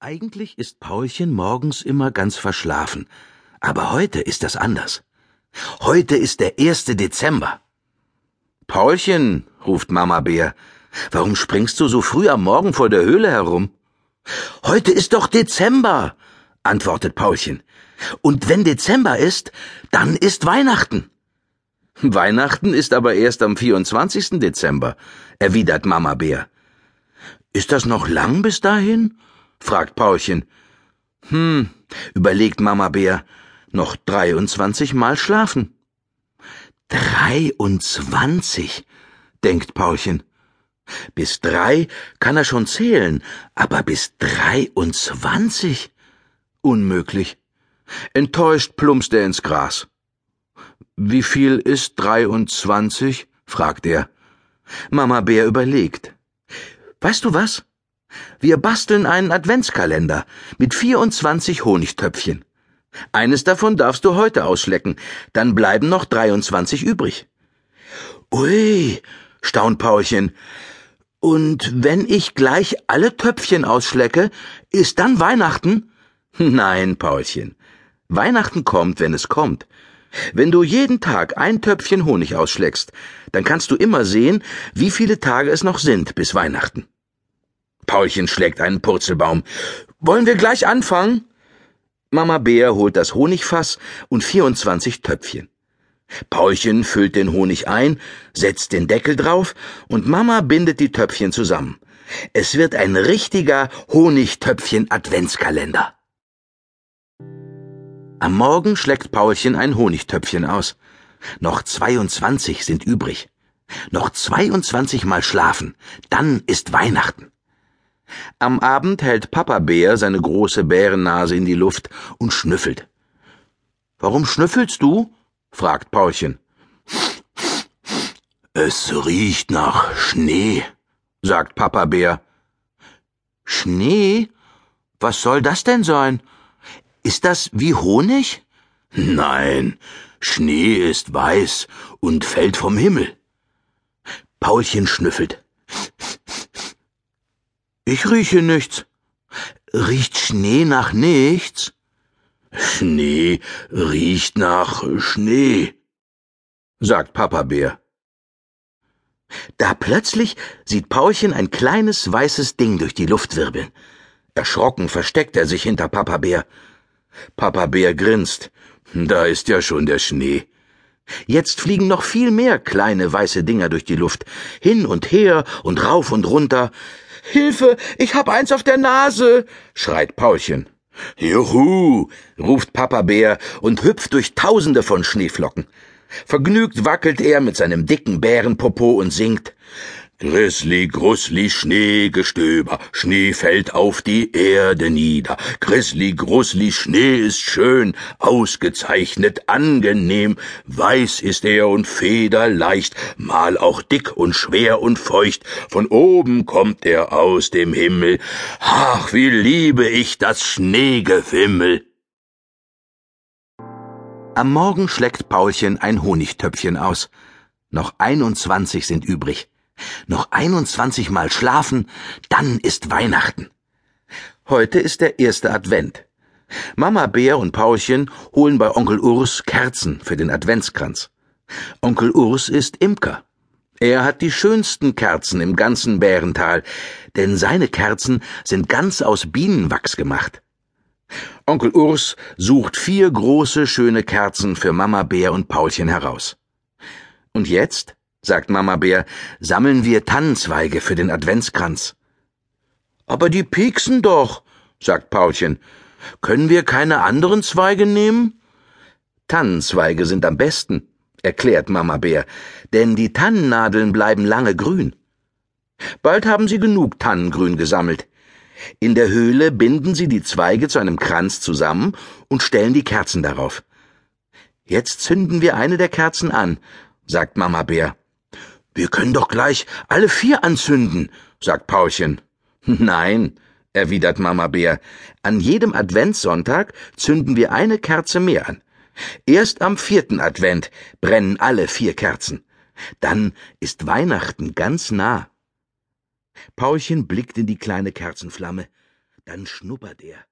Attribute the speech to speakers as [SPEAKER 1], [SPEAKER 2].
[SPEAKER 1] Eigentlich ist Paulchen morgens immer ganz verschlafen, aber heute ist das anders. Heute ist der erste Dezember. Paulchen, ruft Mama Bär, warum springst du so früh am Morgen vor der Höhle herum? Heute ist doch Dezember, antwortet Paulchen. Und wenn Dezember ist, dann ist Weihnachten. Weihnachten ist aber erst am 24. Dezember, erwidert Mama Bär. Ist das noch lang bis dahin? Fragt Paulchen. Hm, überlegt Mama Bär, noch 23 Mal schlafen. 23, denkt Paulchen. Bis drei kann er schon zählen, aber bis 23? Unmöglich. Enttäuscht plumpst er ins Gras. Wie viel ist 23? fragt er. Mama Bär überlegt. Weißt du was? Wir basteln einen Adventskalender mit 24 Honigtöpfchen. Eines davon darfst du heute ausschlecken, dann bleiben noch 23 übrig. Ui, staunt Paulchen. Und wenn ich gleich alle Töpfchen ausschlecke, ist dann Weihnachten? Nein, Paulchen. Weihnachten kommt, wenn es kommt. Wenn du jeden Tag ein Töpfchen Honig ausschlägst, dann kannst du immer sehen, wie viele Tage es noch sind bis Weihnachten. Paulchen schlägt einen Purzelbaum. Wollen wir gleich anfangen? Mama Bär holt das Honigfass und 24 Töpfchen. Paulchen füllt den Honig ein, setzt den Deckel drauf und Mama bindet die Töpfchen zusammen. Es wird ein richtiger Honigtöpfchen-Adventskalender. Am Morgen schlägt Paulchen ein Honigtöpfchen aus. Noch 22 sind übrig. Noch 22 Mal schlafen, dann ist Weihnachten. Am Abend hält Papa Bär seine große Bärennase in die Luft und schnüffelt. Warum schnüffelst du? fragt Paulchen. Es riecht nach Schnee, sagt Papa Bär. Schnee? Was soll das denn sein? Ist das wie Honig? Nein, Schnee ist weiß und fällt vom Himmel. Paulchen schnüffelt. Ich rieche nichts. Riecht Schnee nach nichts? Schnee riecht nach Schnee, sagt Papa Bär. Da plötzlich sieht Paulchen ein kleines weißes Ding durch die Luft wirbeln. Erschrocken versteckt er sich hinter Papa Bär. Papa Bär grinst. Da ist ja schon der Schnee. Jetzt fliegen noch viel mehr kleine weiße Dinger durch die Luft, hin und her und rauf und runter. Hilfe, ich hab eins auf der Nase, schreit Paulchen. Juhu, ruft Papa Bär und hüpft durch tausende von Schneeflocken. Vergnügt wackelt er mit seinem dicken Bärenpopo und singt Grizzly, Grussli, Schneegestöber, Schnee fällt auf die Erde nieder. Grizzly, Grussli, Schnee ist schön, ausgezeichnet, angenehm. Weiß ist er und federleicht, mal auch dick und schwer und feucht. Von oben kommt er aus dem Himmel. Ach, wie liebe ich das Schneegewimmel. Am Morgen schleckt Paulchen ein Honigtöpfchen aus. Noch einundzwanzig sind übrig. Noch 21 Mal schlafen, dann ist Weihnachten. Heute ist der erste Advent. Mama Bär und Paulchen holen bei Onkel Urs Kerzen für den Adventskranz. Onkel Urs ist Imker. Er hat die schönsten Kerzen im ganzen Bärental, denn seine Kerzen sind ganz aus Bienenwachs gemacht. Onkel Urs sucht vier große, schöne Kerzen für Mama Bär und Paulchen heraus. Und jetzt? Sagt Mama Bär, sammeln wir Tannenzweige für den Adventskranz. Aber die pieksen doch, sagt Paulchen. Können wir keine anderen Zweige nehmen? Tannenzweige sind am besten, erklärt Mama Bär, denn die Tannennadeln bleiben lange grün. Bald haben sie genug Tannengrün gesammelt. In der Höhle binden sie die Zweige zu einem Kranz zusammen und stellen die Kerzen darauf. Jetzt zünden wir eine der Kerzen an, sagt Mama Bär. Wir können doch gleich alle vier anzünden, sagt Paulchen. Nein, erwidert Mama Bär, an jedem Adventssonntag zünden wir eine Kerze mehr an. Erst am vierten Advent brennen alle vier Kerzen. Dann ist Weihnachten ganz nah. Paulchen blickt in die kleine Kerzenflamme. Dann schnuppert er